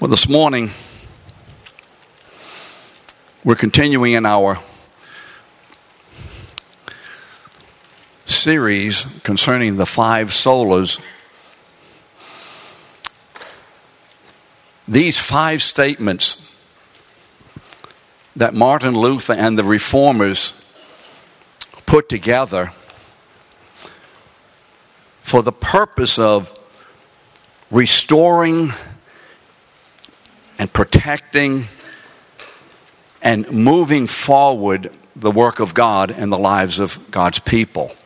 Well, this morning, we're continuing in our series concerning the five solas. These five statements that Martin Luther and the reformers put together for the purpose of restoring and protecting and moving forward the work of God and the lives of God's people.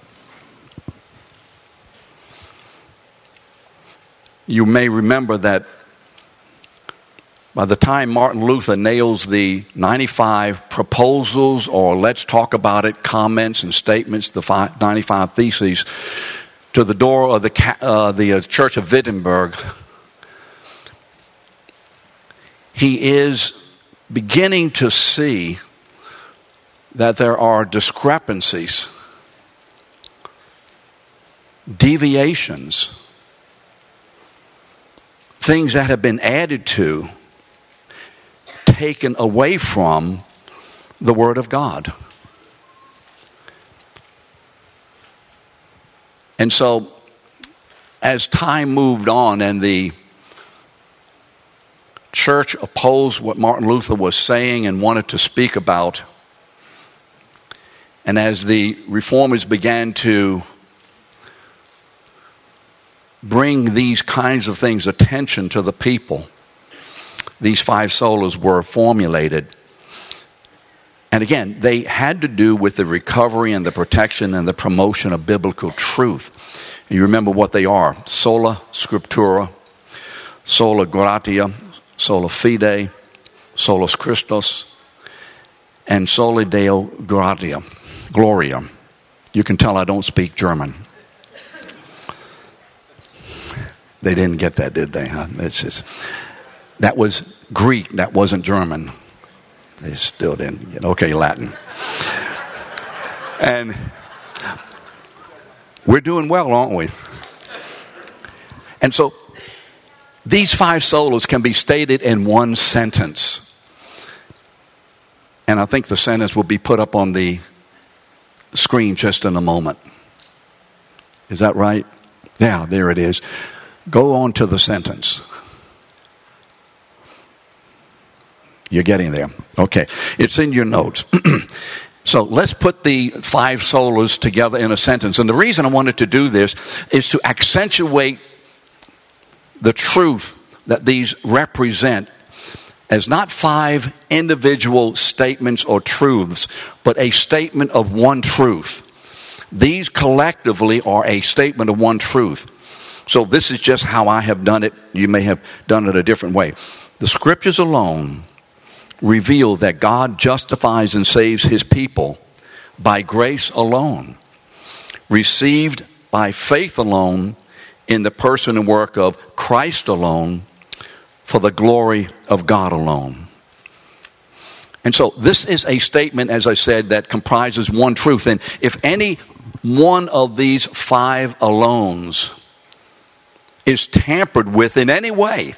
You may remember that by the time Martin Luther nails the 95 proposals, or let's talk about it, comments and statements, the 95 theses, to the door of the, uh, the uh, Church of Wittenberg, he is beginning to see that there are discrepancies, deviations, things that have been added to, taken away from the Word of God. And so, as time moved on and the church opposed what Martin Luther was saying and wanted to speak about, and as the reformers began to bring these kinds of things attention to the people, these five solas were formulated. And again, they had to do with the recovery and the protection and the promotion of biblical truth. And you remember what they are sola scriptura, sola gratia, sola fide, solus Christus, and soli Deo gratia, gloria. You can tell I don't speak German. They didn't get that, did they? Huh? It's just, that was Greek, that wasn't German. They still didn't get okay, Latin. And we're doing well, aren't we? And so these five solas can be stated in one sentence. And I think the sentence will be put up on the screen just in a moment. Is that right? Yeah, there it is. Go on to the sentence. You're getting there. Okay. It's in your notes. so let's put the five solas together in a sentence. And the reason I wanted to do this is to accentuate the truth that these represent as not five individual statements or truths, but a statement of one truth. These collectively are a statement of one truth. So, this is just how I have done it. You may have done it a different way. The scriptures alone reveal that God justifies and saves his people by grace alone, received by faith alone in the person and work of Christ alone for the glory of God alone. And so this is a statement, as I said, that comprises one truth. And if any one of these five alones is tampered with in any way,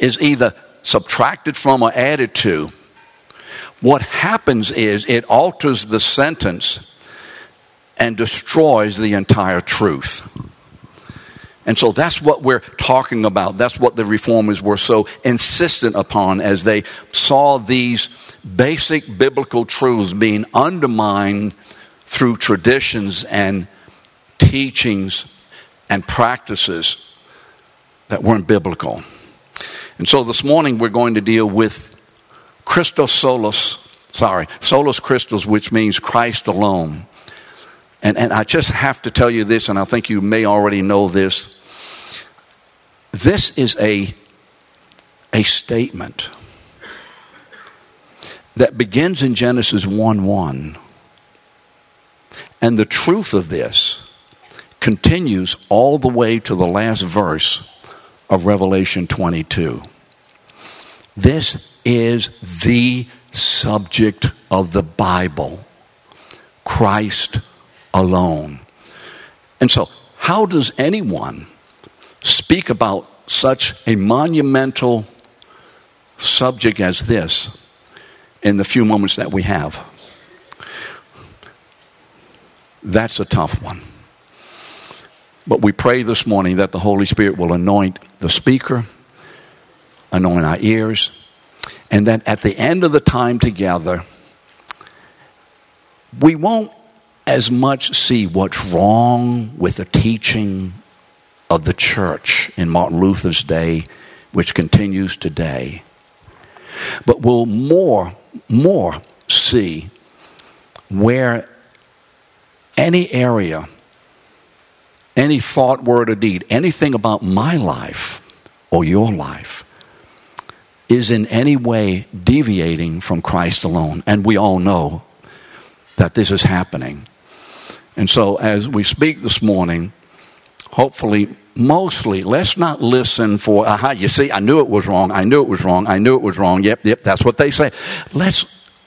is either subtracted from or added to, what happens is it alters the sentence and destroys the entire truth. And so that's what we're talking about. That's what the reformers were so insistent upon as they saw these basic biblical truths being undermined through traditions and teachings and practices that weren't biblical. And so this morning we're going to deal with Christos solus, sorry, solus Christus, which means Christ alone. And, and I just have to tell you this, and I think you may already know this. This is a, a statement that begins in Genesis 1 1. And the truth of this continues all the way to the last verse of Revelation 22. This is the subject of the Bible Christ alone. And so, how does anyone speak about such a monumental subject as this in the few moments that we have? That's a tough one. But we pray this morning that the Holy Spirit will anoint the speaker, anoint our ears, and that at the end of the time together, we won't as much see what's wrong with the teaching of the church in Martin Luther's day, which continues today, but we'll more, more see where any area, any thought, word, or deed, anything about my life or your life is in any way deviating from Christ alone. And we all know that this is happening. And so, as we speak this morning, hopefully, mostly, let's not listen for, aha, you see, I knew it was wrong, I knew it was wrong, I knew it was wrong, yep, yep, that's what they say. Let's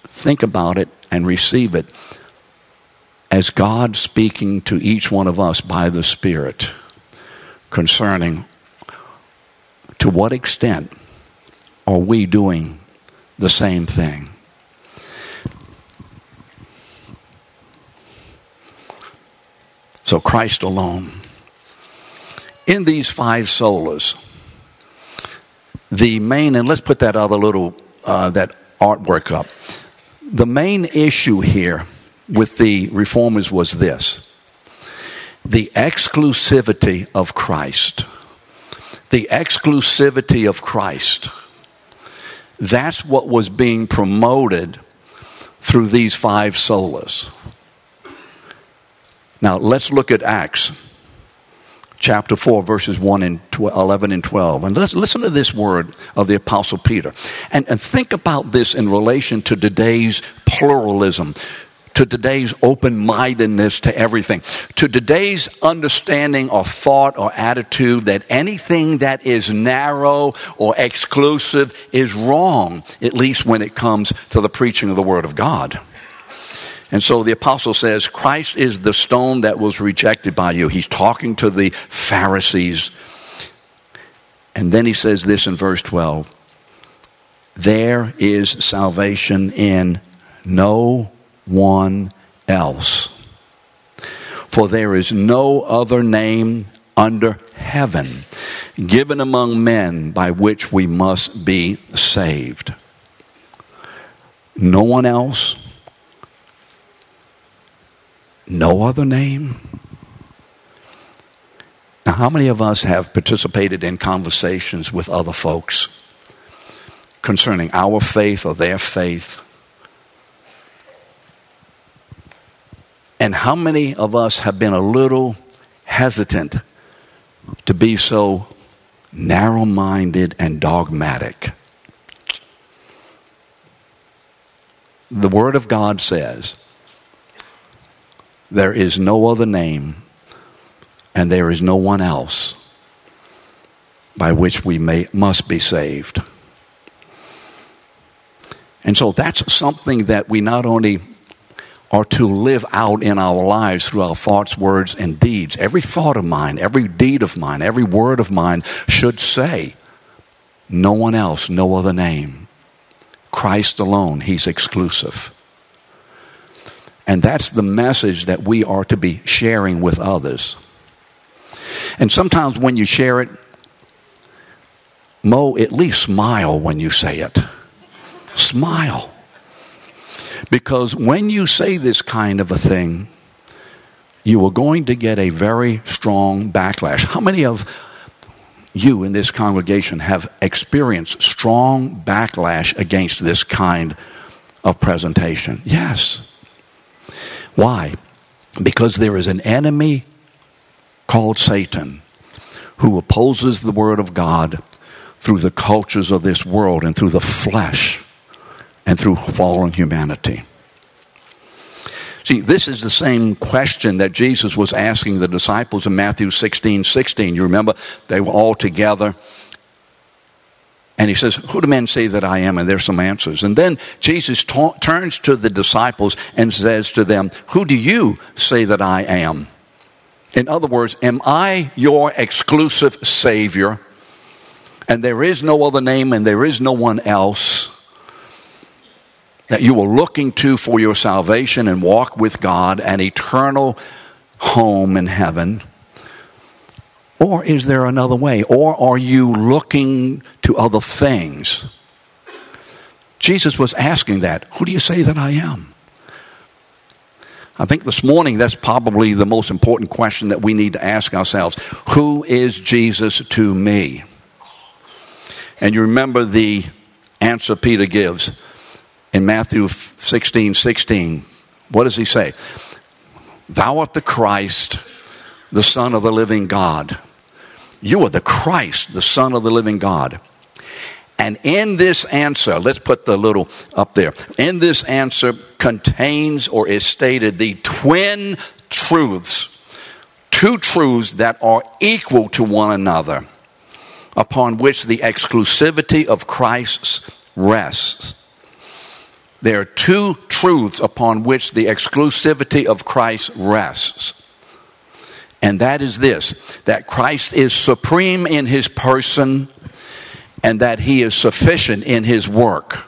think about it and receive it as God speaking to each one of us by the Spirit concerning to what extent are we doing the same thing? So, Christ alone. In these five solas, the main, and let's put that other little, uh, that artwork up. The main issue here with the reformers was this the exclusivity of Christ. The exclusivity of Christ. That's what was being promoted through these five solas. Now, let's look at Acts chapter 4, verses 1 and 11 and 12. And let's listen to this word of the Apostle Peter. And, and think about this in relation to today's pluralism to today's open mindedness to everything, to today's understanding or thought or attitude that anything that is narrow or exclusive is wrong, at least when it comes to the preaching of the Word of God. And so the apostle says, Christ is the stone that was rejected by you. He's talking to the Pharisees. And then he says this in verse 12 There is salvation in no one else. For there is no other name under heaven given among men by which we must be saved. No one else, no other name. Now, how many of us have participated in conversations with other folks concerning our faith or their faith? And how many of us have been a little hesitant to be so narrow minded and dogmatic? The Word of God says, There is no other name, and there is no one else by which we may, must be saved. And so that's something that we not only are to live out in our lives through our thoughts, words, and deeds. Every thought of mine, every deed of mine, every word of mine should say, no one else, no other name. Christ alone, He's exclusive. And that's the message that we are to be sharing with others. And sometimes when you share it, Mo, at least smile when you say it. Smile. Because when you say this kind of a thing, you are going to get a very strong backlash. How many of you in this congregation have experienced strong backlash against this kind of presentation? Yes. Why? Because there is an enemy called Satan who opposes the Word of God through the cultures of this world and through the flesh and through fallen humanity. See, this is the same question that Jesus was asking the disciples in Matthew 16 16. You remember, they were all together. And he says, Who do men say that I am? And there's some answers. And then Jesus ta- turns to the disciples and says to them, Who do you say that I am? In other words, am I your exclusive Savior? and there is no other name and there is no one else that you are looking to for your salvation and walk with God, an eternal home in heaven? Or is there another way? Or are you looking to other things? Jesus was asking that. Who do you say that I am? I think this morning that's probably the most important question that we need to ask ourselves. Who is Jesus to me? And you remember the answer Peter gives in Matthew 16 16. What does he say? Thou art the Christ, the Son of the living God. You are the Christ, the Son of the living God. And in this answer, let's put the little up there. In this answer contains or is stated the twin truths, two truths that are equal to one another, upon which the exclusivity of Christ rests. There are two truths upon which the exclusivity of Christ rests. And that is this that Christ is supreme in his person and that he is sufficient in his work.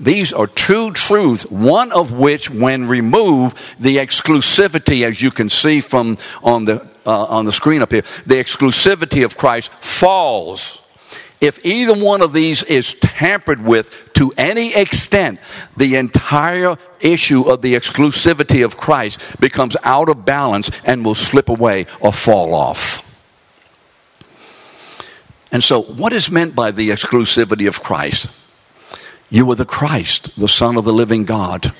These are two truths, one of which, when removed, the exclusivity, as you can see from on the, uh, on the screen up here, the exclusivity of Christ falls. If either one of these is tampered with to any extent, the entire issue of the exclusivity of Christ becomes out of balance and will slip away or fall off. And so, what is meant by the exclusivity of Christ? You are the Christ, the Son of the living God.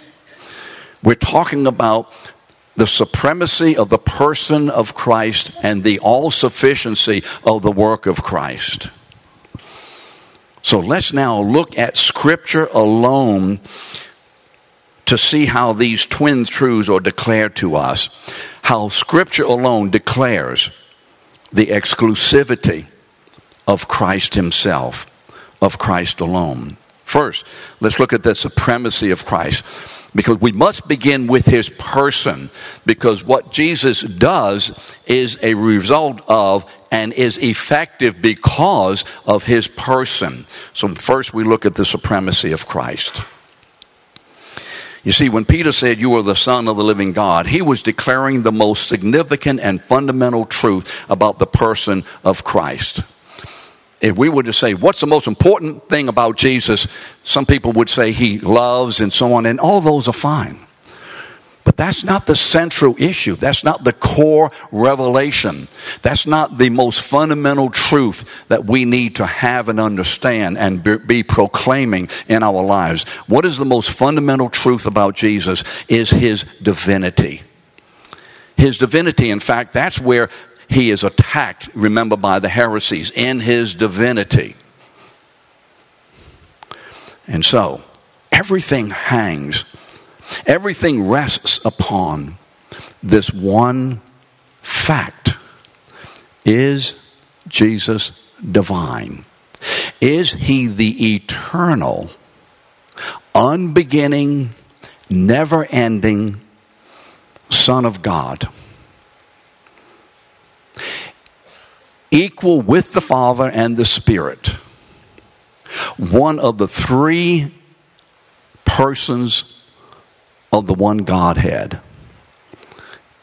We're talking about the supremacy of the person of Christ and the all sufficiency of the work of Christ. So let's now look at Scripture alone to see how these twin truths are declared to us. How Scripture alone declares the exclusivity of Christ Himself, of Christ alone. First, let's look at the supremacy of Christ. Because we must begin with his person. Because what Jesus does is a result of and is effective because of his person. So, first we look at the supremacy of Christ. You see, when Peter said, You are the Son of the living God, he was declaring the most significant and fundamental truth about the person of Christ if we were to say, what's the most important thing about Jesus? Some people would say he loves and so on, and all those are fine. But that's not the central issue. That's not the core revelation. That's not the most fundamental truth that we need to have and understand and be proclaiming in our lives. What is the most fundamental truth about Jesus is his divinity. His divinity, in fact, that's where he is attacked, remember, by the heresies in his divinity. And so, everything hangs, everything rests upon this one fact Is Jesus divine? Is he the eternal, unbeginning, never ending Son of God? equal with the Father and the Spirit. One of the three persons of the one Godhead.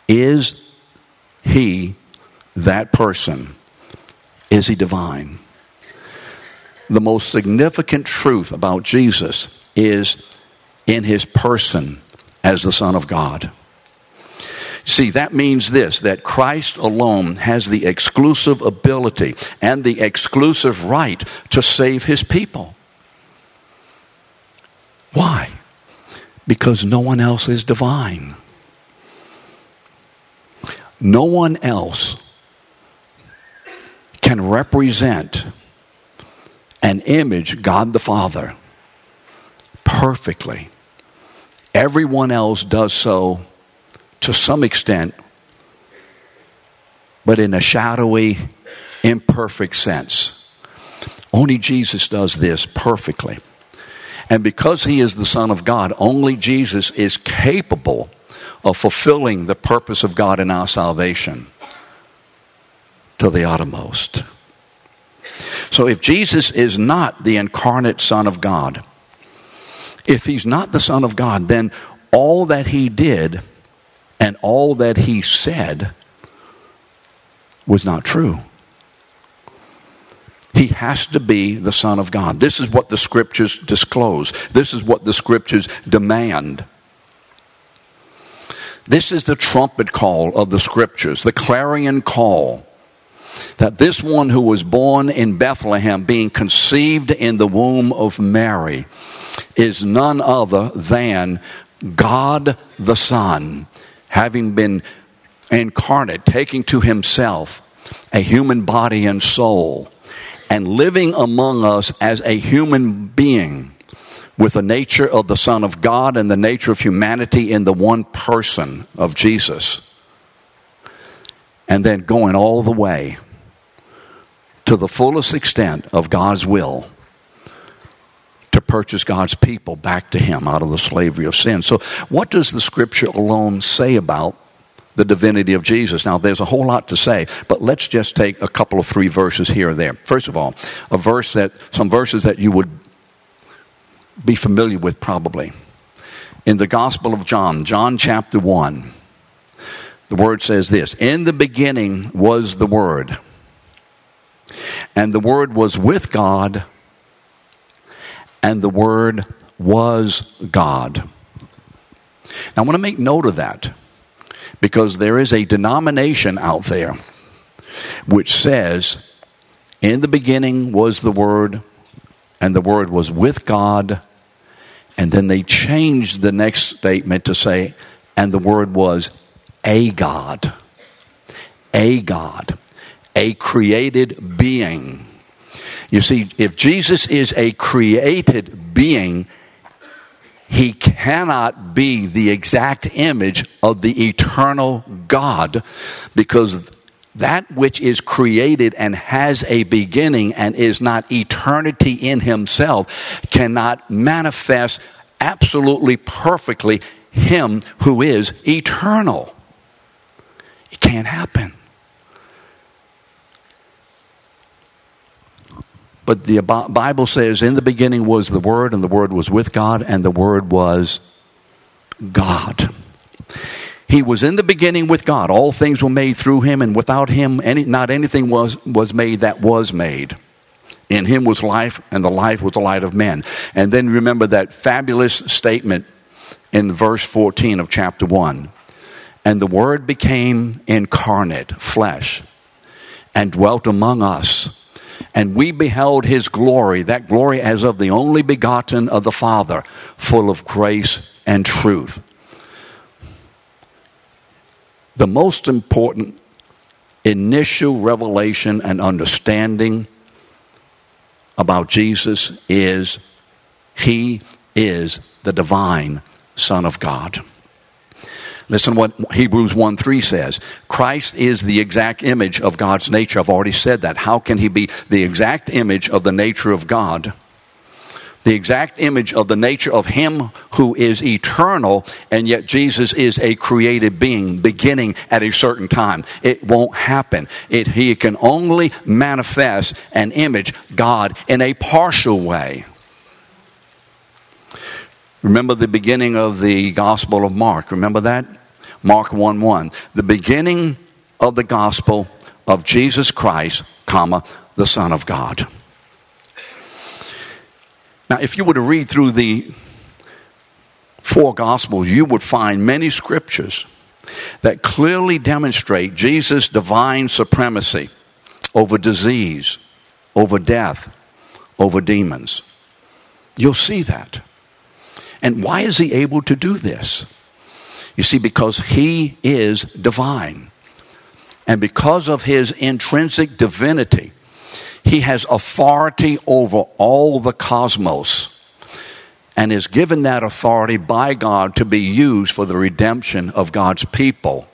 Is he that person? Is he divine? The most significant truth about Jesus is in his person as the Son of God. See, that means this that Christ alone has the exclusive ability and the exclusive right to save his people. Why? Because no one else is divine. No one else can represent and image God the Father perfectly. Everyone else does so to some extent, but in a shadowy, imperfect sense. Only Jesus does this perfectly. And because he is the Son of God, only Jesus is capable of fulfilling the purpose of God in our salvation to the uttermost. So if Jesus is not the incarnate Son of God, if he's not the Son of God, then all that he did and all that he said was not true. He has to be the Son of God. This is what the scriptures disclose. This is what the scriptures demand. This is the trumpet call of the scriptures, the clarion call that this one who was born in Bethlehem, being conceived in the womb of Mary, is none other than God the Son, having been incarnate, taking to himself a human body and soul, and living among us as a human being with the nature of the Son of God and the nature of humanity in the one person of Jesus. And then going all the way to the fullest extent of God's will to purchase God's people back to Him out of the slavery of sin. So, what does the scripture alone say about the divinity of Jesus? Now, there's a whole lot to say, but let's just take a couple of three verses here or there. First of all, a verse that, some verses that you would be familiar with probably. In the Gospel of John, John chapter 1, the word says this In the beginning was the Word, and the Word was with God and the Word was God. Now, I want to make note of that because there is a denomination out there which says, In the beginning was the Word, and the Word was with God. And then they changed the next statement to say, And the Word was a God. A God. A created being. You see, if Jesus is a created being, he cannot be the exact image of the eternal God because that which is created and has a beginning and is not eternity in himself cannot manifest absolutely perfectly him who is eternal. It can't happen. But the Bible says, in the beginning was the Word, and the Word was with God, and the Word was God. He was in the beginning with God. All things were made through him, and without him, any, not anything was, was made that was made. In him was life, and the life was the light of men. And then remember that fabulous statement in verse 14 of chapter 1. And the Word became incarnate, flesh, and dwelt among us and we beheld his glory, that glory as of the only begotten of the Father, full of grace and truth. The most important initial revelation and understanding about Jesus is he is the divine Son of God. Listen to what Hebrews 1 3 says. Christ is the exact image of God's nature. I've already said that. How can he be the exact image of the nature of God? The exact image of the nature of Him who is eternal, and yet Jesus is a created being beginning at a certain time. It won't happen. It, he can only manifest and image God in a partial way. Remember the beginning of the Gospel of Mark. Remember that? Mark 1 1. The beginning of the gospel of Jesus Christ, comma, the Son of God. Now, if you were to read through the four gospels, you would find many scriptures that clearly demonstrate Jesus' divine supremacy over disease, over death, over demons. You'll see that. And why is he able to do this? You see, because he is divine. And because of his intrinsic divinity, he has authority over all the cosmos and is given that authority by God to be used for the redemption of God's people.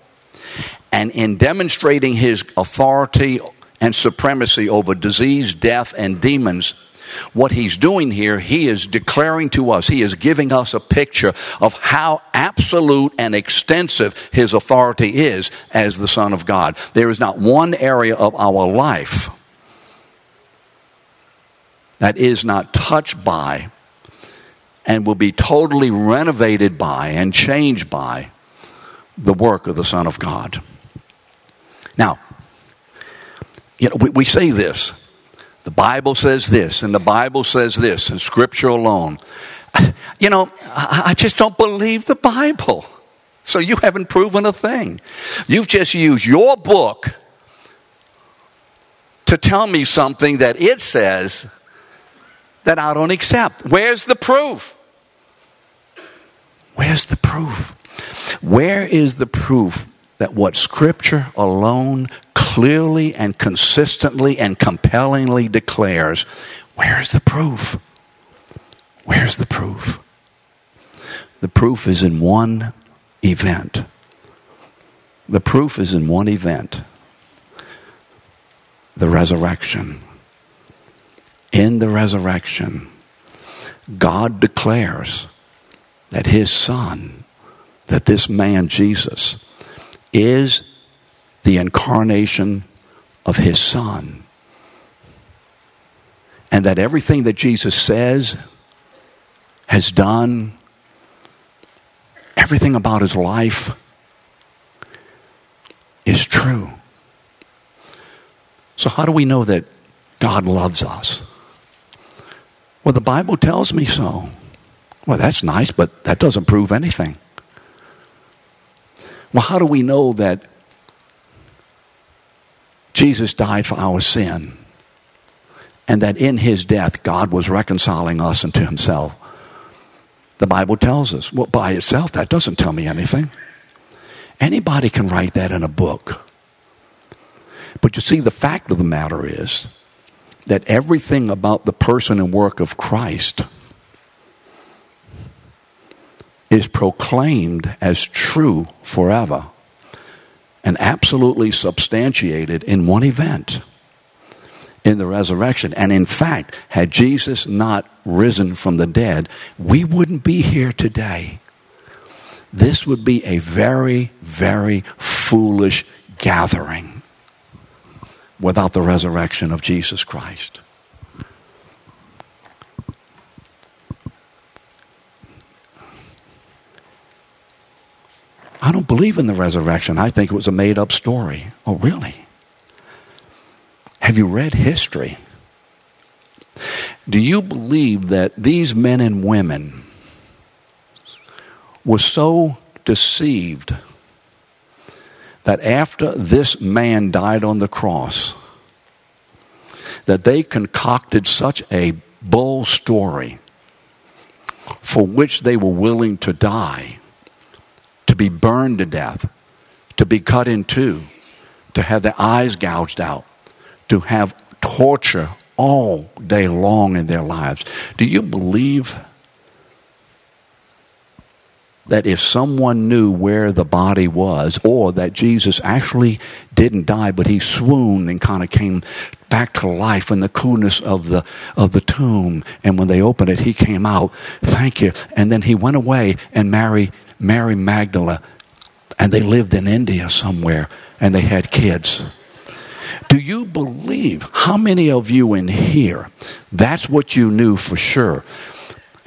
And in demonstrating his authority and supremacy over disease, death, and demons, what he's doing here, he is declaring to us, he is giving us a picture of how absolute and extensive his authority is as the Son of God. There is not one area of our life that is not touched by and will be totally renovated by and changed by the work of the Son of God. Now, you know, we, we say this. The Bible says this, and the Bible says this, and Scripture alone. You know, I, just don't believe the Bible. So you haven't proven a thing. You've just used your book to tell me something that it says that I don't accept. Where's the proof? Where's the proof? Where is the proof that what Scripture alone clearly and consistently and compellingly declares, where's the proof? Where's the proof? The proof is in one event. The proof is in one event the resurrection. In the resurrection, God declares that his son, that this man Jesus, is the incarnation of his son. And that everything that Jesus says, has done, everything about his life is true. So, how do we know that God loves us? Well, the Bible tells me so. Well, that's nice, but that doesn't prove anything. Well, how do we know that Jesus died for our sin and that in his death God was reconciling us unto himself? The Bible tells us. Well, by itself, that doesn't tell me anything. Anybody can write that in a book. But you see, the fact of the matter is that everything about the person and work of Christ is proclaimed as true forever and absolutely substantiated in one event in the resurrection. And in fact, had Jesus not risen from the dead, we wouldn't be here today. This would be a very, very foolish gathering without the resurrection of Jesus Christ. I don't believe in the resurrection. I think it was a made up story. Oh, really? Have you read history? Do you believe that these men and women were so deceived that after this man died on the cross, that they concocted such a bull story for which they were willing to die, be burned to death, to be cut in two, to have their eyes gouged out, to have torture all day long in their lives. Do you believe that if someone knew where the body was, or that Jesus actually didn't die, but he swooned and kind of came back to life in the coolness of the of the tomb, and when they opened it, he came out. Thank you. And then he went away and married Mary Magdalene, and they lived in India somewhere, and they had kids. Do you believe how many of you in here that's what you knew for sure?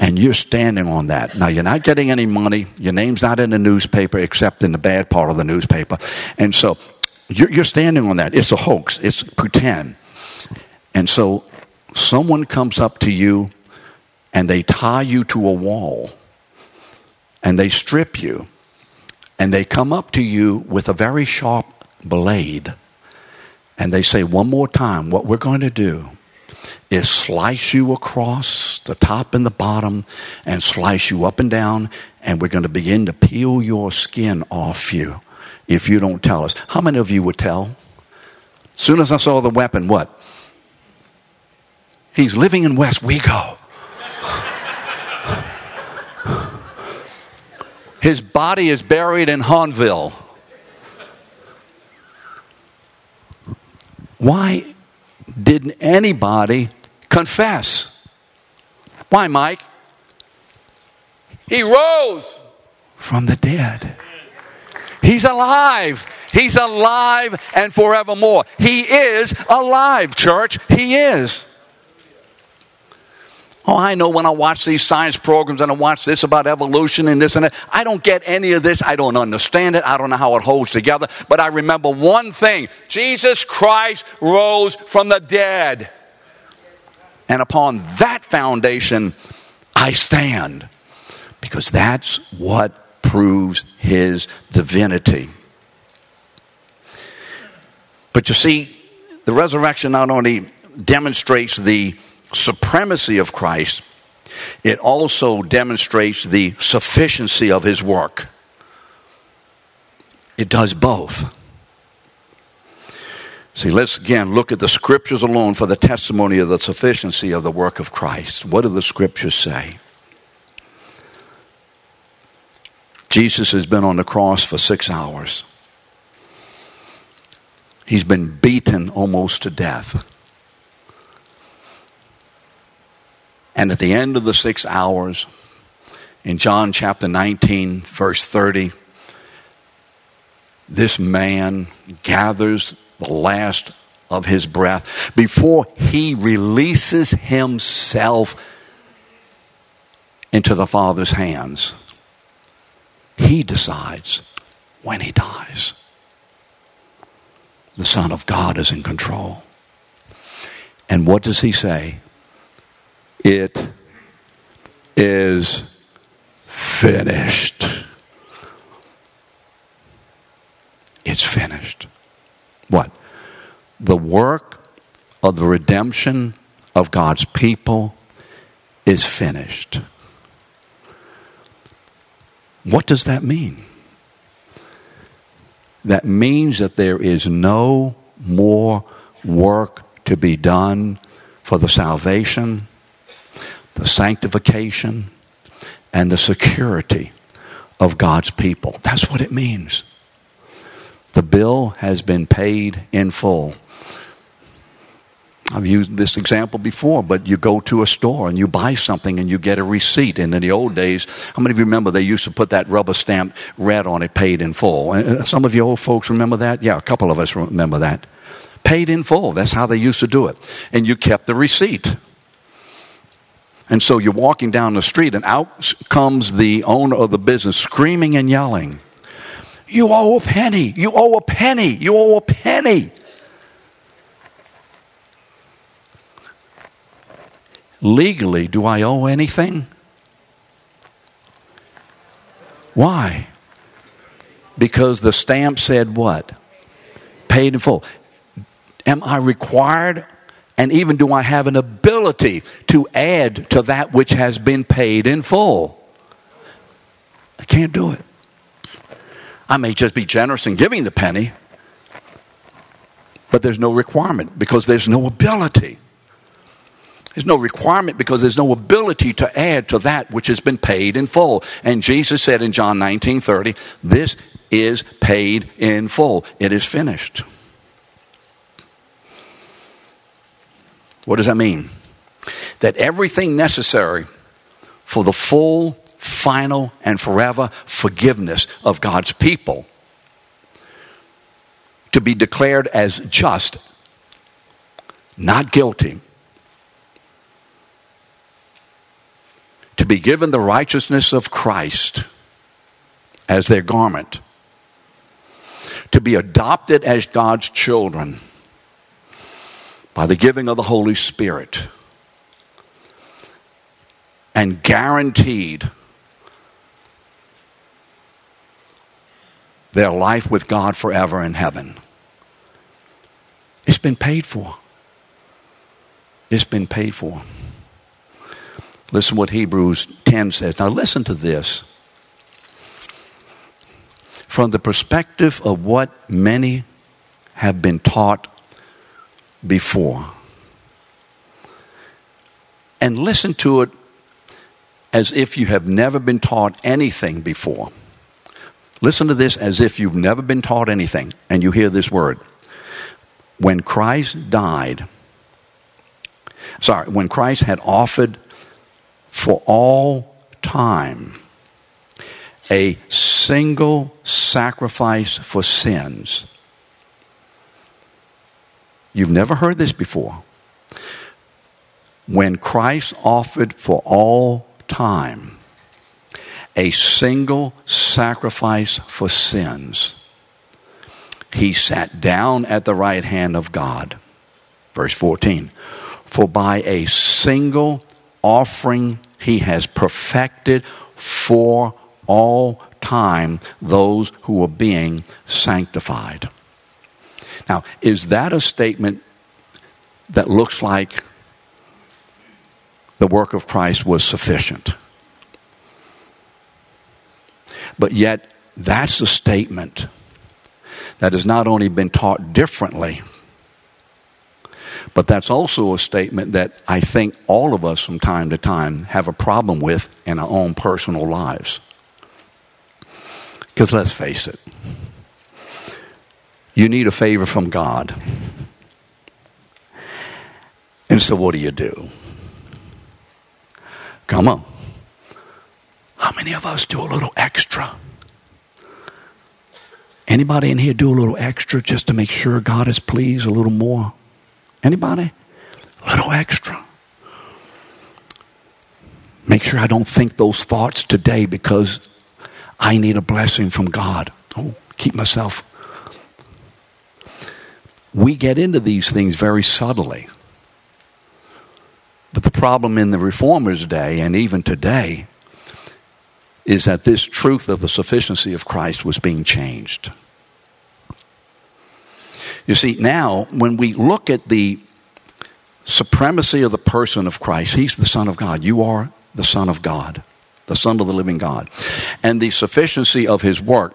and you're standing on that. Now, you're not getting any money. Your name's not in the newspaper except in the bad part of the newspaper. And so you're, you're standing on that. It's a hoax, it's pretend. And so someone comes up to you and they tie you to a wall and they strip you and they come up to you with a very sharp blade and they say, One more time, what we're going to do is slice you across the top and the bottom and slice you up and down, and we're going to begin to peel your skin off you if you don't tell us. How many of you would tell? As soon as I saw the weapon, what? He's living in Westwego. His body is buried in Hahnville. Why didn't anybody confess. Why, Mike? He rose from the dead. He's alive. He's alive and forevermore. He is alive, church. He is. Oh, I know when I watch these science programs and I watch this about evolution and this and that. I don't get any of this. I don't understand it. I don't know how it holds together. But I remember one thing Jesus Christ rose from the dead. And upon that foundation, I stand. Because that's what proves his divinity. But you see, the resurrection not only demonstrates the supremacy of Christ, it also demonstrates the sufficiency of his work. It does both. See, let's again look at the scriptures alone for the testimony of the sufficiency of the work of Christ. What do the scriptures say? Jesus has been on the cross for six hours. He's been beaten almost to death. And at the end of the six hours, in John chapter 19, verse 30, this man gathers the last of his breath before he releases himself into the Father's hands. He decides when he dies. The Son of God is in control. And what does he say? It is finished. It's finished. What? The work of the redemption of God's people is finished. What does that mean? That means that there is no more work to be done for the salvation, the sanctification, and the security of God's people. That's what it means. The bill has been paid in full. I've used this example before, but you go to a store and you buy something and you get a receipt. And in the old days, how many of you remember they used to put that rubber stamp red on it, paid in full? Uh, some of you old folks remember that? Yeah, a couple of us remember that. Paid in full. That's how they used to do it. And you kept the receipt. And so you're walking down the street and out comes the owner of the business screaming and yelling. You owe a penny. You owe a penny. You owe a penny. Legally, do I owe anything? Why? Because the stamp said what? Paid in full. Am I required? And even do I have an ability to add to that which has been paid in full? I can't do it. I may just be generous in giving the penny, but there's no requirement because there's no ability. There's no requirement because there's no ability to add to that which has been paid in full. And Jesus said in John 19 30, This is paid in full. It is finished. What does that mean? That everything necessary for the full, final, and forever forgiveness of God's people to be declared as just, not guilty, to be given the righteousness of Christ as their garment, to be adopted as God's children by the giving of the Holy Spirit, and guaranteed their life with God forever in heaven. It's been paid for. It's been paid for. Listen what Hebrews 10 says. Now, listen to this. From the perspective of what many have been taught before. And listen to it as if you have never been taught anything before. Listen to this as if you've never been taught anything and you hear this word. When Christ died, sorry, when Christ had offered for all time a single sacrifice for sins. You've never heard this before. when Christ offered for all time a single sacrifice for sins, he sat down at the right hand of God. Verse 14. For by a single offering he has perfected for all time those who are being sanctified. Now, is that a statement that looks like the work of Christ was sufficient? But yet, that's a statement that has not only been taught differently, but that's also a statement that I think all of us from time to time have a problem with in our own personal lives. Because let's face it, you need a favor from God. And so, what do you do? Come on. How many of us do a little extra? Anybody in here do a little extra just to make sure God is pleased a little more? Anybody? A little extra. Make sure I don't think those thoughts today because I need a blessing from God. Oh, keep myself. We get into these things very subtly. But the problem in the reformers' day and even today is that this truth of the sufficiency of Christ was being changed. You see, now, when we look at the supremacy of the person of Christ, He's the Son of God. You are the Son of God, the Son of the living God. And the sufficiency of His work,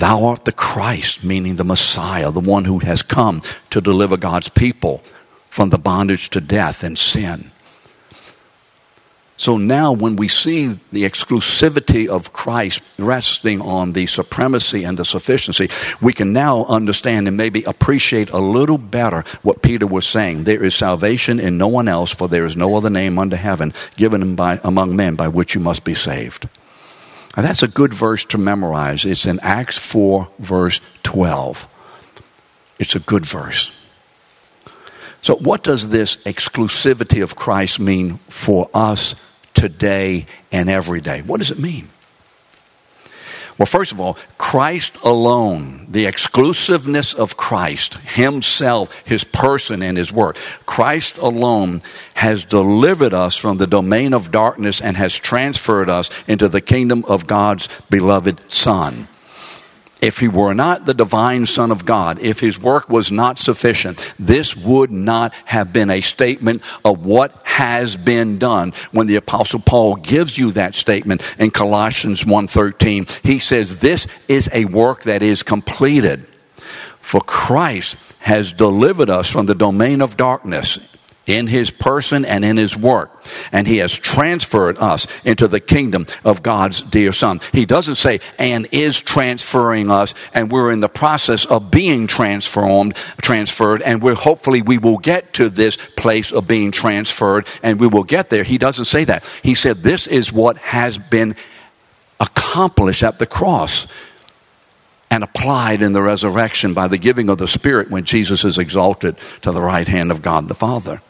Thou art the Christ, meaning the Messiah, the one who has come to deliver God's people from the bondage to death and sin. So now, when we see the exclusivity of Christ resting on the supremacy and the sufficiency, we can now understand and maybe appreciate a little better what Peter was saying. There is salvation in no one else, for there is no other name under heaven given by, among men by which you must be saved. Now, that's a good verse to memorize. It's in Acts 4, verse 12. It's a good verse. So, what does this exclusivity of Christ mean for us today and every day. What does it mean? Well, first of all, Christ alone, the exclusiveness of Christ, Himself, His person, and His work. Christ alone has delivered us from the domain of darkness and has transferred us into the kingdom of God's beloved Son if he were not the divine Son of God, if his work was not sufficient, this would not have been a statement of what has been done. When the apostle Paul gives you that statement in Colossians 1:13, he says this is a work that is completed. For Christ has delivered us from the domain of darkness in his person and in his work. And he has transferred us into the kingdom of God's dear son. He doesn't say, and is transferring us, and we're in the process of being transformed, transferred, and we're hopefully we will get to this place of being transferred, and we will get there. He doesn't say that. He said, this is what has been accomplished at the cross and applied in the resurrection by the giving of the Spirit when Jesus is exalted to the right hand of God the Father.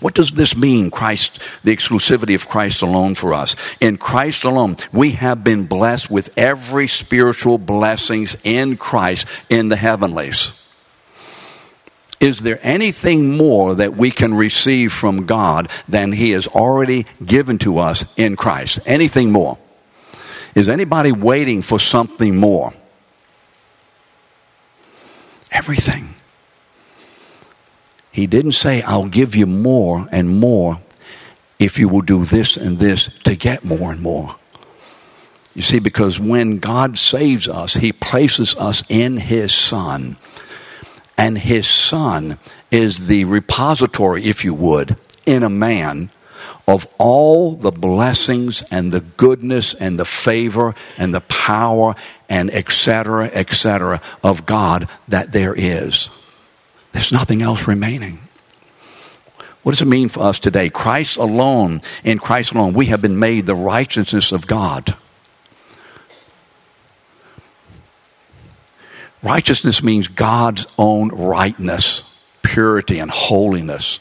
What does this mean, Christ, the exclusivity of Christ alone for us? In Christ alone, we have been blessed with every spiritual blessings in Christ in the heavenlies. Is there anything more that we can receive from God than He has already given to us in Christ? Anything more? Is anybody waiting for something more? Everything. He didn't say, I'll give you more and more if you will do this and this to get more and more. You see, because when God saves us, He places us in His Son. And His Son is the repository, if you would, in a man of all the blessings and the goodness and the favor and the power and etc., etc. of God that there is. There's nothing else remaining. What does it mean for us today? Christ alone, in Christ alone, we have been made the righteousness of God. Righteousness means God's own rightness, purity, and holiness.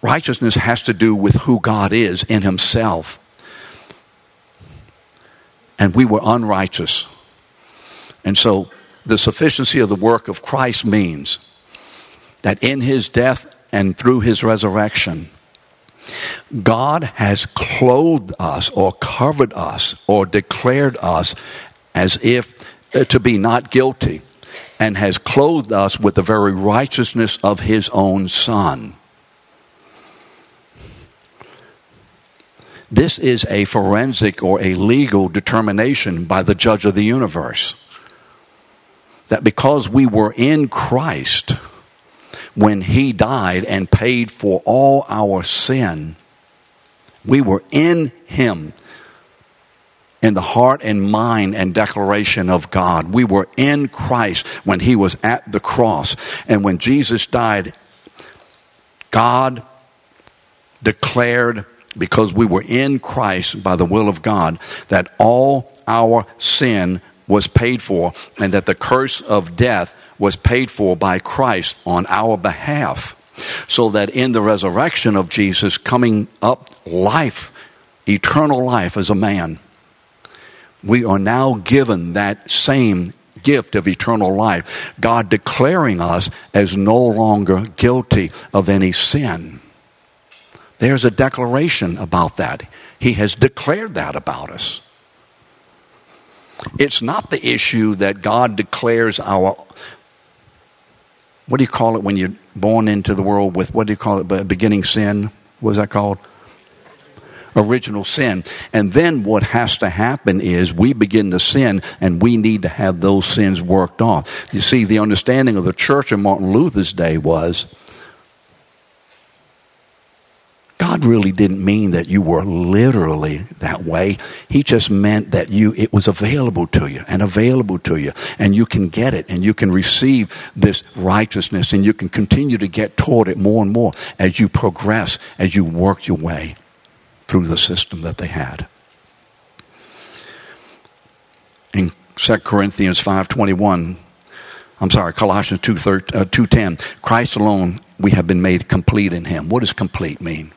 Righteousness has to do with who God is in Himself. And we were unrighteous. And so the sufficiency of the work of Christ means that in His death and through His resurrection, God has clothed us or covered us or declared us as if uh, to be not guilty and has clothed us with the very righteousness of his own son. This is a forensic or a legal determination by the judge of the universe. That because we were in Christ, when he died and paid for all our sin, we were in him in the heart and mind and declaration of God. We were in Christ when he was at the cross. And when Jesus died, God declared, because we were in Christ by the will of God, that all our sin was paid for and that the curse of death was paid for by Christ on our behalf. So that in the resurrection of Jesus, coming up life, eternal life as a man, we are now given that same gift of eternal life. God declaring us as no longer guilty of any sin. There's a declaration about that. He has declared that about us. It's not the issue that God declares our what do you call it when you're born into the world with what do you call it beginning sin? What is that called? Original sin. And then what has to happen is we begin to sin and we need to have those sins worked off. You see the understanding of the church in martin luther's day was God really didn't mean that you were literally that way. He just meant that you it was available to you and available to you and you can get it and you can receive this righteousness and you can continue to get toward it more and more as you progress as you work your way through the system that they had. In 2 Corinthians 5:21 I'm sorry, Colossians 2:10 uh, Christ alone we have been made complete in him. What does complete mean?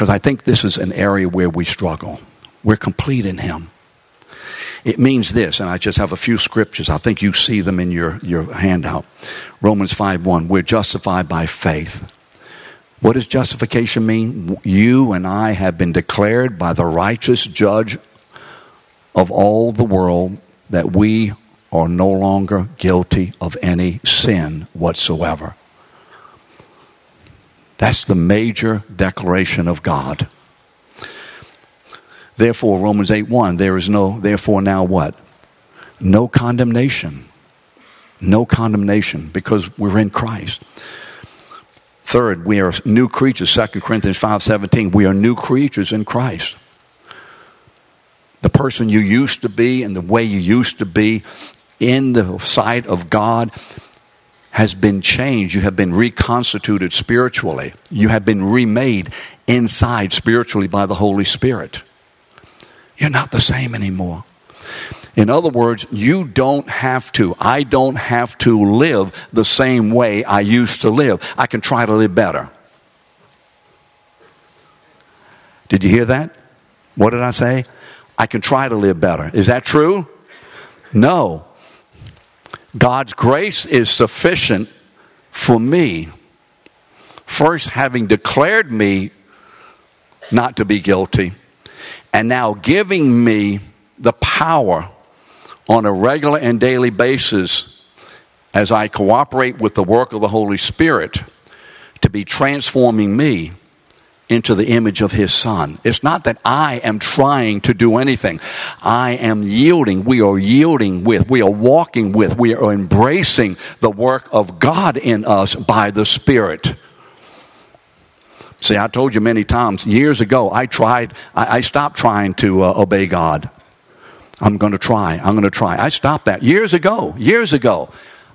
Because I think this is an area where we struggle. We're complete in Him. It means this, and I just have a few scriptures. I think you see them in your, your handout. Romans 5 1. We're justified by faith. What does justification mean? You and I have been declared by the righteous judge of all the world that we are no longer guilty of any sin whatsoever. That's the major declaration of God. Therefore, Romans 8 1, there is no, therefore now what? No condemnation. No condemnation because we're in Christ. Third, we are new creatures. 2 Corinthians 5 17, we are new creatures in Christ. The person you used to be and the way you used to be in the sight of God has been changed. You have been reconstituted spiritually. You have been remade inside spiritually by the Holy Spirit. You're not the same anymore. In other words, you don't have to, I don't have to live the same way I used to live. I can try to live better. Did you hear that? What did I say? I can try to live better. Is that true? No. God's grace is sufficient for me. First, having declared me not to be guilty, and now giving me the power on a regular and daily basis as I cooperate with the work of the Holy Spirit to be transforming me into the image of his son. It's not that I am trying to do anything. I am yielding. We are yielding with, we are walking with, we are embracing the work of God in us by the Spirit. See, I told you many times, years ago, I tried, I, I stopped trying to uh, obey God. I'm going to try. I'm going to try. I stopped that years ago, years ago.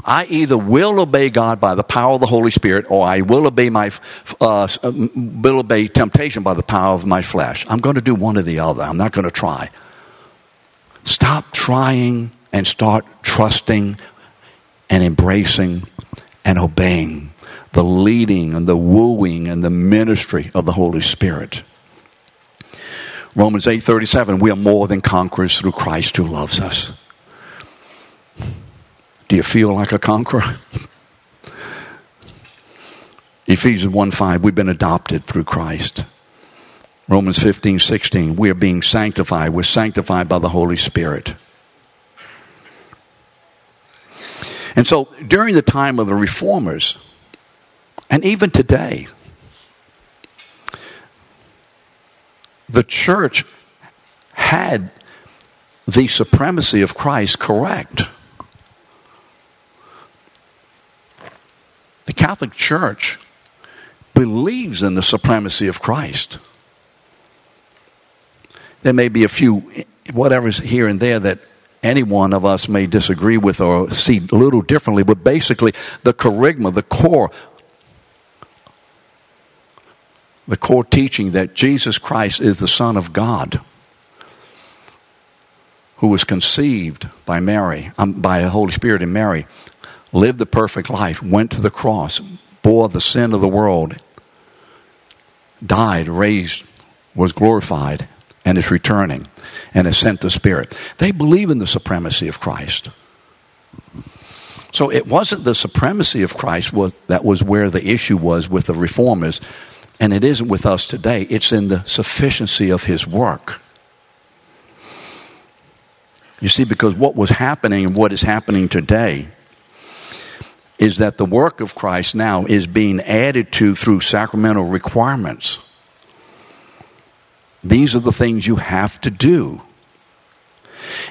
I either will obey God by the power of the Holy Spirit, or I will obey my uh, uh will obey temptation by the power of my flesh. I'm going to do one or the other. I'm not going to try. Stop trying and start trusting and embracing and obeying the leading and the wooing and the ministry of the Holy Spirit. Romans 8:37 we are more than conquerors through Christ who loves us. Do you feel like a conqueror? Ephesians 1 5, we've been adopted through Christ. Romans 15 16, we are being sanctified. We're sanctified by the Holy Spirit. And so during the time of the reformers, and even today, the church had the supremacy of Christ correct. Catholic Church believes in the supremacy of Christ. There may be a few, whatever's here and there that any one of us may disagree with or see a little differently, but basically the kerygma, the core, the core teaching that Jesus Christ is the Son of God who was conceived by Mary, um, by the Holy Spirit in Mary, lived the perfect life, went to the cross, bore the sin of the world, died, raised, was glorified, and is returning and has sent the Spirit. They believe in the supremacy of Christ. So it wasn't the supremacy of Christ that was where the issue was with the reformers, and it isn't with us today. It's in the sufficiency of His work. You see, because what was happening and what is happening today is that the work of Christ now is being added to through sacramental requirements. These are the things you have to do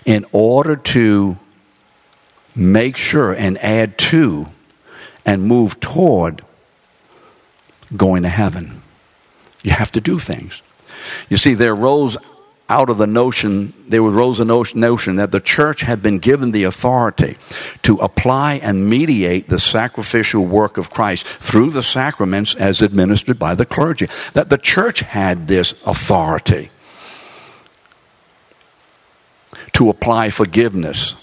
in order to make sure and add to and move toward going to heaven. You have to do things. You see, there rose out of the notion, there arose a notion that the church had been given the authority to apply and mediate the sacrificial work of Christ through the sacraments as administered by the clergy. That the church had this authority to apply forgiveness,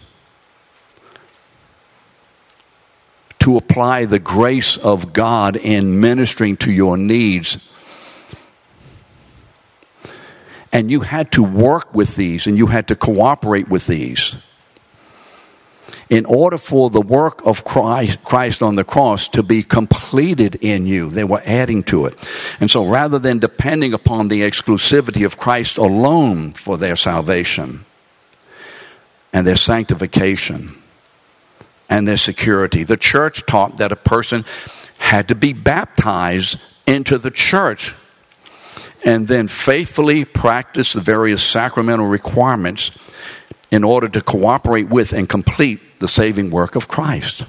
to apply the grace of God in ministering to your needs and you had to work with these and you had to cooperate with these. In order for the work of Christ, Christ on the cross to be completed in you, they were adding to it. And so rather than depending upon the exclusivity of Christ alone for their salvation and their sanctification and their security, the church taught that a person had to be baptized into the church and then faithfully practice the various sacramental requirements in order to cooperate with and complete the saving work of Christ.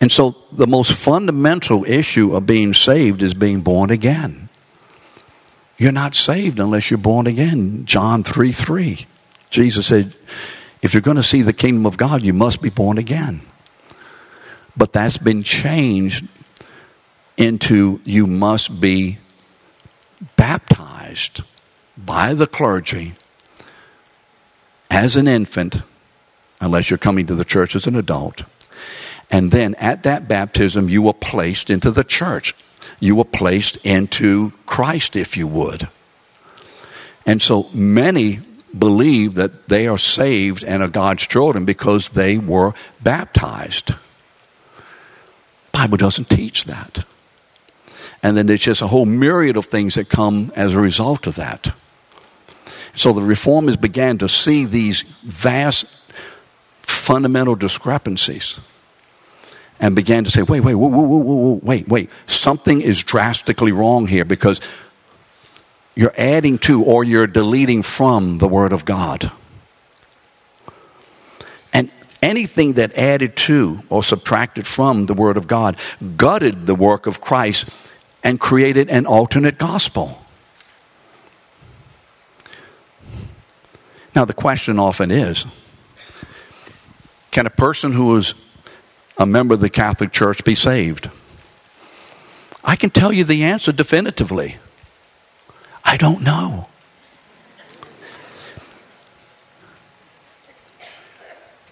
And so, the most fundamental issue of being saved is being born again. You're not saved unless you're born again. John 3 3. Jesus said, If you're going to see the kingdom of God, you must be born again. But that's been changed into you must be baptized by the clergy as an infant, unless you're coming to the church as an adult. And then at that baptism, you were placed into the church. You were placed into Christ, if you would. And so many believe that they are saved and are God's children because they were baptized. Bible doesn't teach that. And then there's just a whole myriad of things that come as a result of that. So the reformers began to see these vast fundamental discrepancies and began to say, wait, wait, whoa, whoa, whoa, whoa, wait, wait. Something is drastically wrong here because you're adding to or you're deleting from the Word of God. And anything that added to or subtracted from the Word of God gutted the work of Christ and created an alternate gospel. Now, the question often is can a person who is a member of the Catholic Church be saved? I can tell you the answer definitively. I don't know.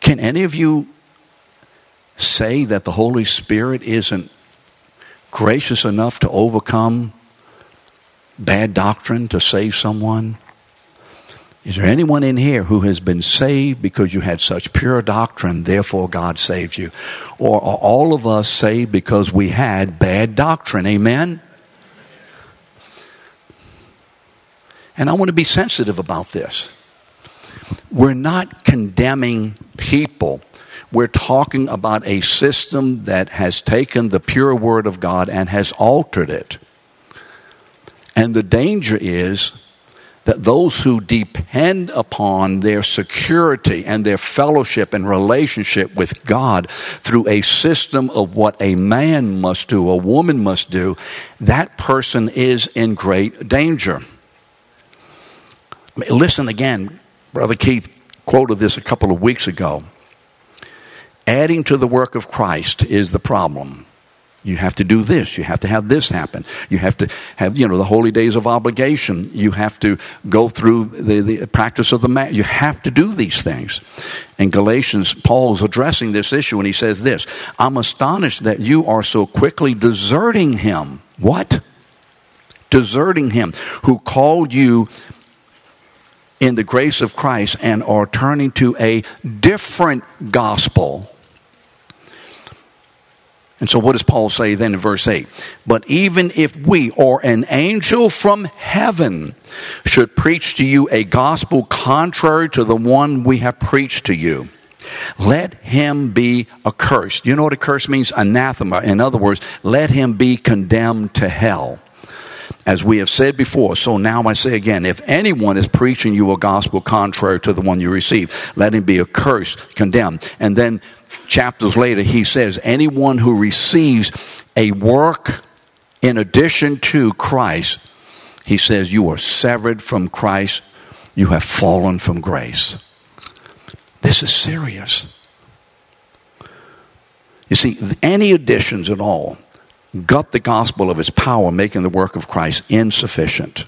Can any of you say that the Holy Spirit isn't gracious enough to overcome bad doctrine to save someone? Is there anyone in here who has been saved because you had such pure doctrine, therefore God saved you? Or are all of us saved because we had bad doctrine? Amen? And I want to be sensitive about this. We're not condemning people. We're talking about a system that has taken the pure word of God and has altered it. And the danger is that those who depend upon their security and their fellowship and relationship with God through a system of what a man must do, a woman must do, that person is in great danger. Listen again, Brother Keith quoted this a couple of weeks ago. Adding to the work of Christ is the problem. You have to do this. You have to have this happen. You have to have, you know, the holy days of obligation. You have to go through the, the practice of the mat. You have to do these things. In Galatians, Paul is addressing this issue and he says this I'm astonished that you are so quickly deserting him. What? Deserting him who called you in the grace of Christ and are turning to a different gospel and so, what does Paul say then in verse 8? But even if we or an angel from heaven should preach to you a gospel contrary to the one we have preached to you, let him be accursed. You know what accursed means? Anathema. In other words, let him be condemned to hell. As we have said before, so now I say again, if anyone is preaching you a gospel contrary to the one you received, let him be accursed, condemned. And then chapters later, he says, anyone who receives a work in addition to Christ, he says, you are severed from Christ, you have fallen from grace. This is serious. You see, any additions at all gut the gospel of its power, making the work of Christ insufficient.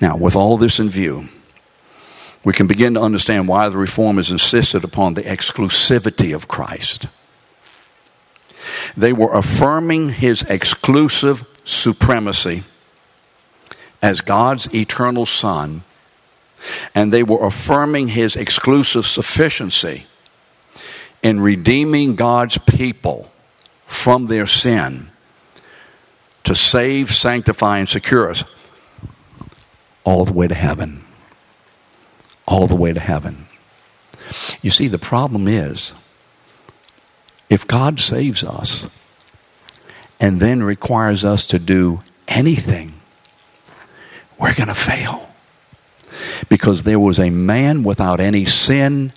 Now, with all this in view, we can begin to understand why the reformers insisted upon the exclusivity of Christ. They were affirming his exclusive supremacy as God's eternal Son, and they were affirming his exclusive sufficiency in redeeming God's people from their sin to save, sanctify, and secure us all the way to heaven all the way to heaven. You see, the problem is if God saves us and then requires us to do anything, we're going to fail. Because there was a man without any sin,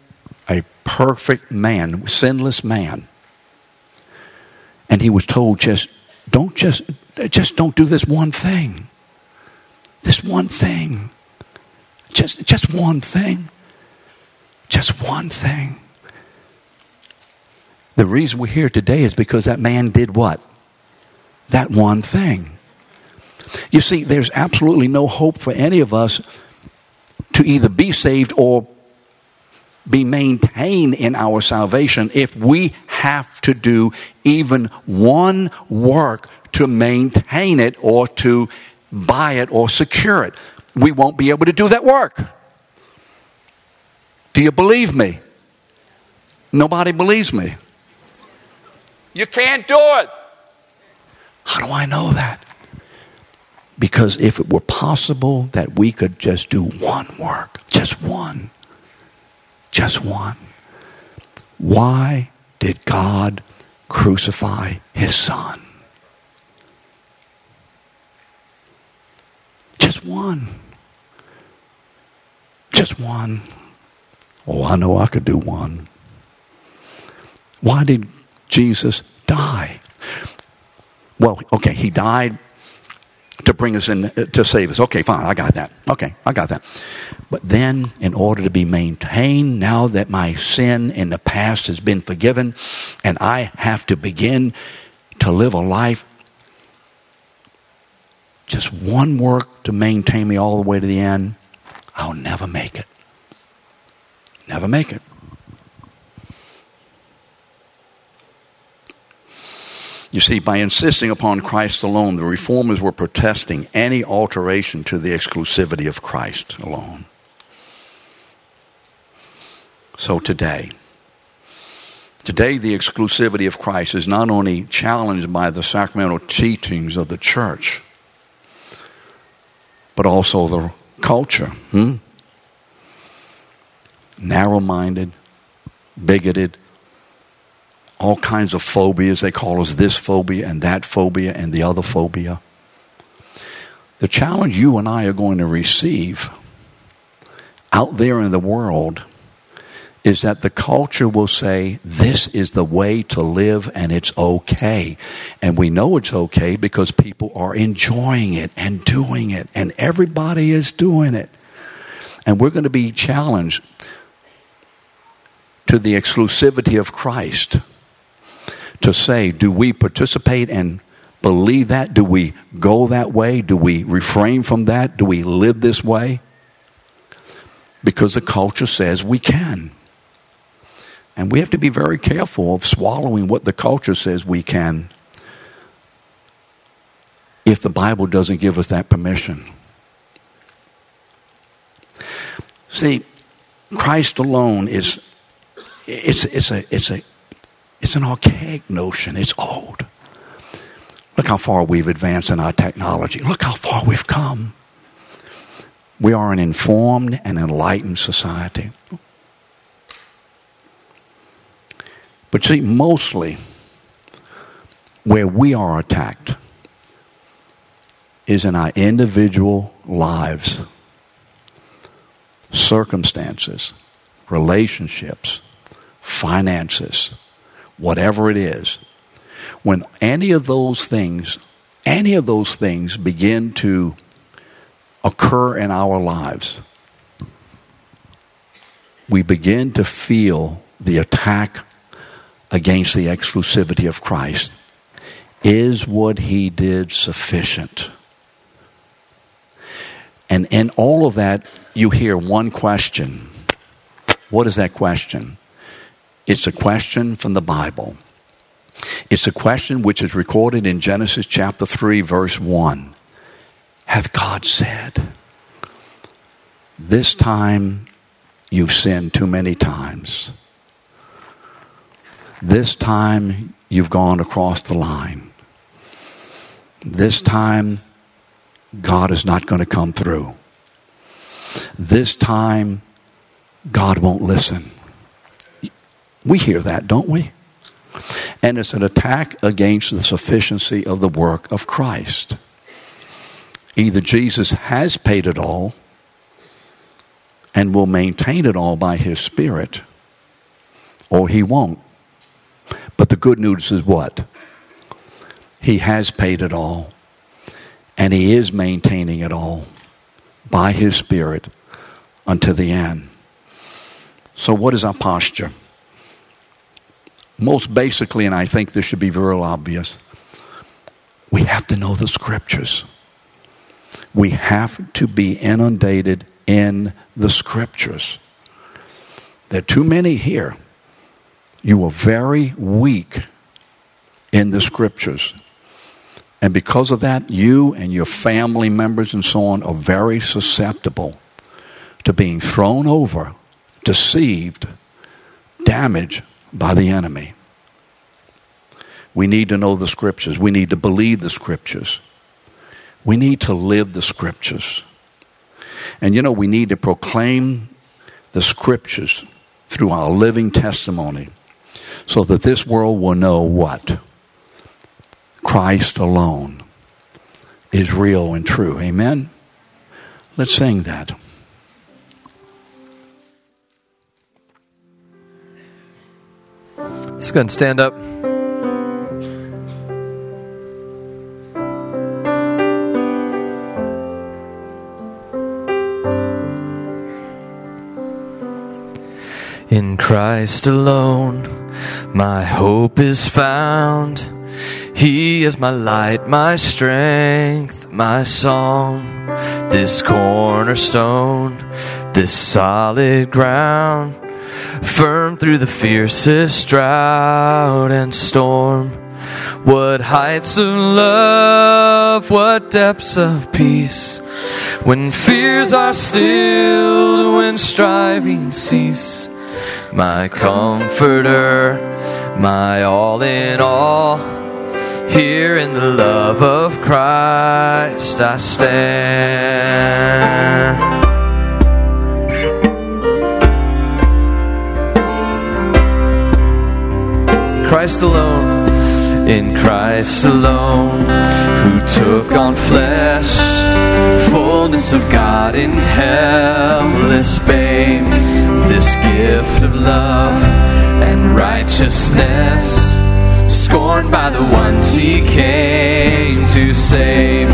a perfect man, sinless man. And he was told just don't just just don't do this one thing. This one thing. Just, just one thing. Just one thing. The reason we're here today is because that man did what? That one thing. You see, there's absolutely no hope for any of us to either be saved or be maintained in our salvation if we have to do even one work to maintain it or to buy it or secure it we won't be able to do that work. Do you believe me? Nobody believes me. You can't do it. How do I know that? Because if it were possible that we could just do one work, just one, just one, why did God crucify his son? Just one. Just one. Oh, I know I could do one. Why did Jesus die? Well, okay, he died to bring us in, to save us. Okay, fine, I got that. Okay, I got that. But then, in order to be maintained, now that my sin in the past has been forgiven, and I have to begin to live a life, just one work to maintain me all the way to the end, I'll never make it. Never make it. You see, by insisting upon Christ alone, the reformers were protesting any alteration to the exclusivity of Christ alone. So today, today the exclusivity of Christ is not only challenged by the sacramental teachings of the church, but also the culture. Hmm? Narrow minded, bigoted, all kinds of phobias. They call us this phobia and that phobia and the other phobia. The challenge you and I are going to receive out there in the world is that the culture will say this is the way to live and it's okay. And we know it's okay because people are enjoying it and doing it and everybody is doing it. And we're going to be challenged to the exclusivity of Christ to say, do we participate and believe that? Do we go that way? Do we refrain from that? Do we live this way? Because the culture says we can. And we have to be very careful of swallowing what the culture says we can if the Bible doesn't give us that permission. See, Christ alone is it's it's a it's a it's an archaic notion. It's old. Look how far we've advanced in our technology. Look how far we've come. We are an informed and enlightened society. But see, mostly where we are attacked is in our individual lives, circumstances, relationships, finances, whatever it is. When any of those things, any of those things begin to occur in our lives, we begin to feel the attack against the exclusivity of Christ. Is what he did sufficient? And in all of that, you hear one question. What is that question? It's a question from the Bible. It's a question which is recorded in Genesis chapter 3, verse 1. Hath God said, This time you've sinned too many times. This time you've gone across the line. This time God is not going to come through. This time God won't listen. We hear that, don't we? And it's an attack against the sufficiency of the work of Christ. Either Jesus has paid it all and will maintain it all by his Spirit, or he won't. But the good news is what? He has paid it all, and He is maintaining it all by His Spirit unto the end. So, what is our posture? Most basically, and I think this should be very obvious, we have to know the Scriptures. We have to be inundated in the Scriptures. There are too many here you are very weak in the scriptures. And because of that, you and your family members and so on are very susceptible to being thrown over, deceived, damaged by the enemy. We need to know the scriptures. We need to believe the scriptures. We need to live the scriptures. And you know, we need to proclaim the scriptures through our living testimony so that this world will know what? Christ alone is real and true. Amen? Let's sing that. Let's go and stand up. In Christ alone my hope is found. He is my light, my strength, my song. This cornerstone, this solid ground, firm through the fiercest drought and storm. What heights of love, what depths of peace. When fears are stilled, when striving cease. My comforter, my all in all. Here in the love of Christ I stand. Christ alone, in Christ alone, who took on flesh, of God in helpless babe, this gift of love and righteousness, scorned by the ones he came to save,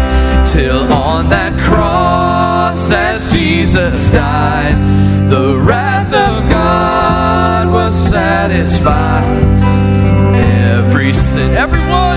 till on that cross as Jesus died, the wrath of God was satisfied. Every sin, everyone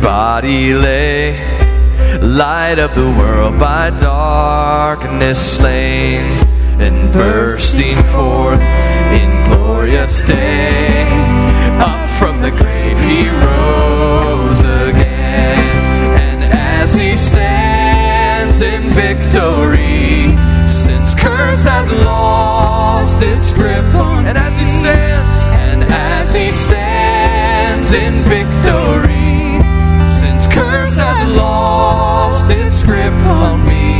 body lay. Light up the world by darkness slain, and bursting forth in glorious day. Up from the grave he rose again, and as he stands in victory, since curse has lost its grip on, and as he stands, and as he stands in victory, its grip on me,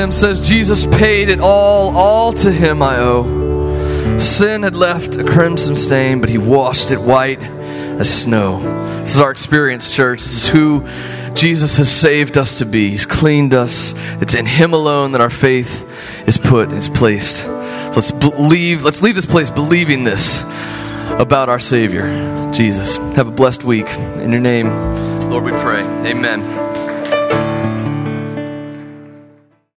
hymn says Jesus paid it all, all to him I owe. Sin had left a crimson stain, but he washed it white as snow. This is our experience, church. This is who Jesus has saved us to be. He's cleaned us. It's in him alone that our faith is put, is placed. So let's believe, let's leave this place believing this about our Savior, Jesus. Have a blessed week. In your name, Lord, we pray. Amen.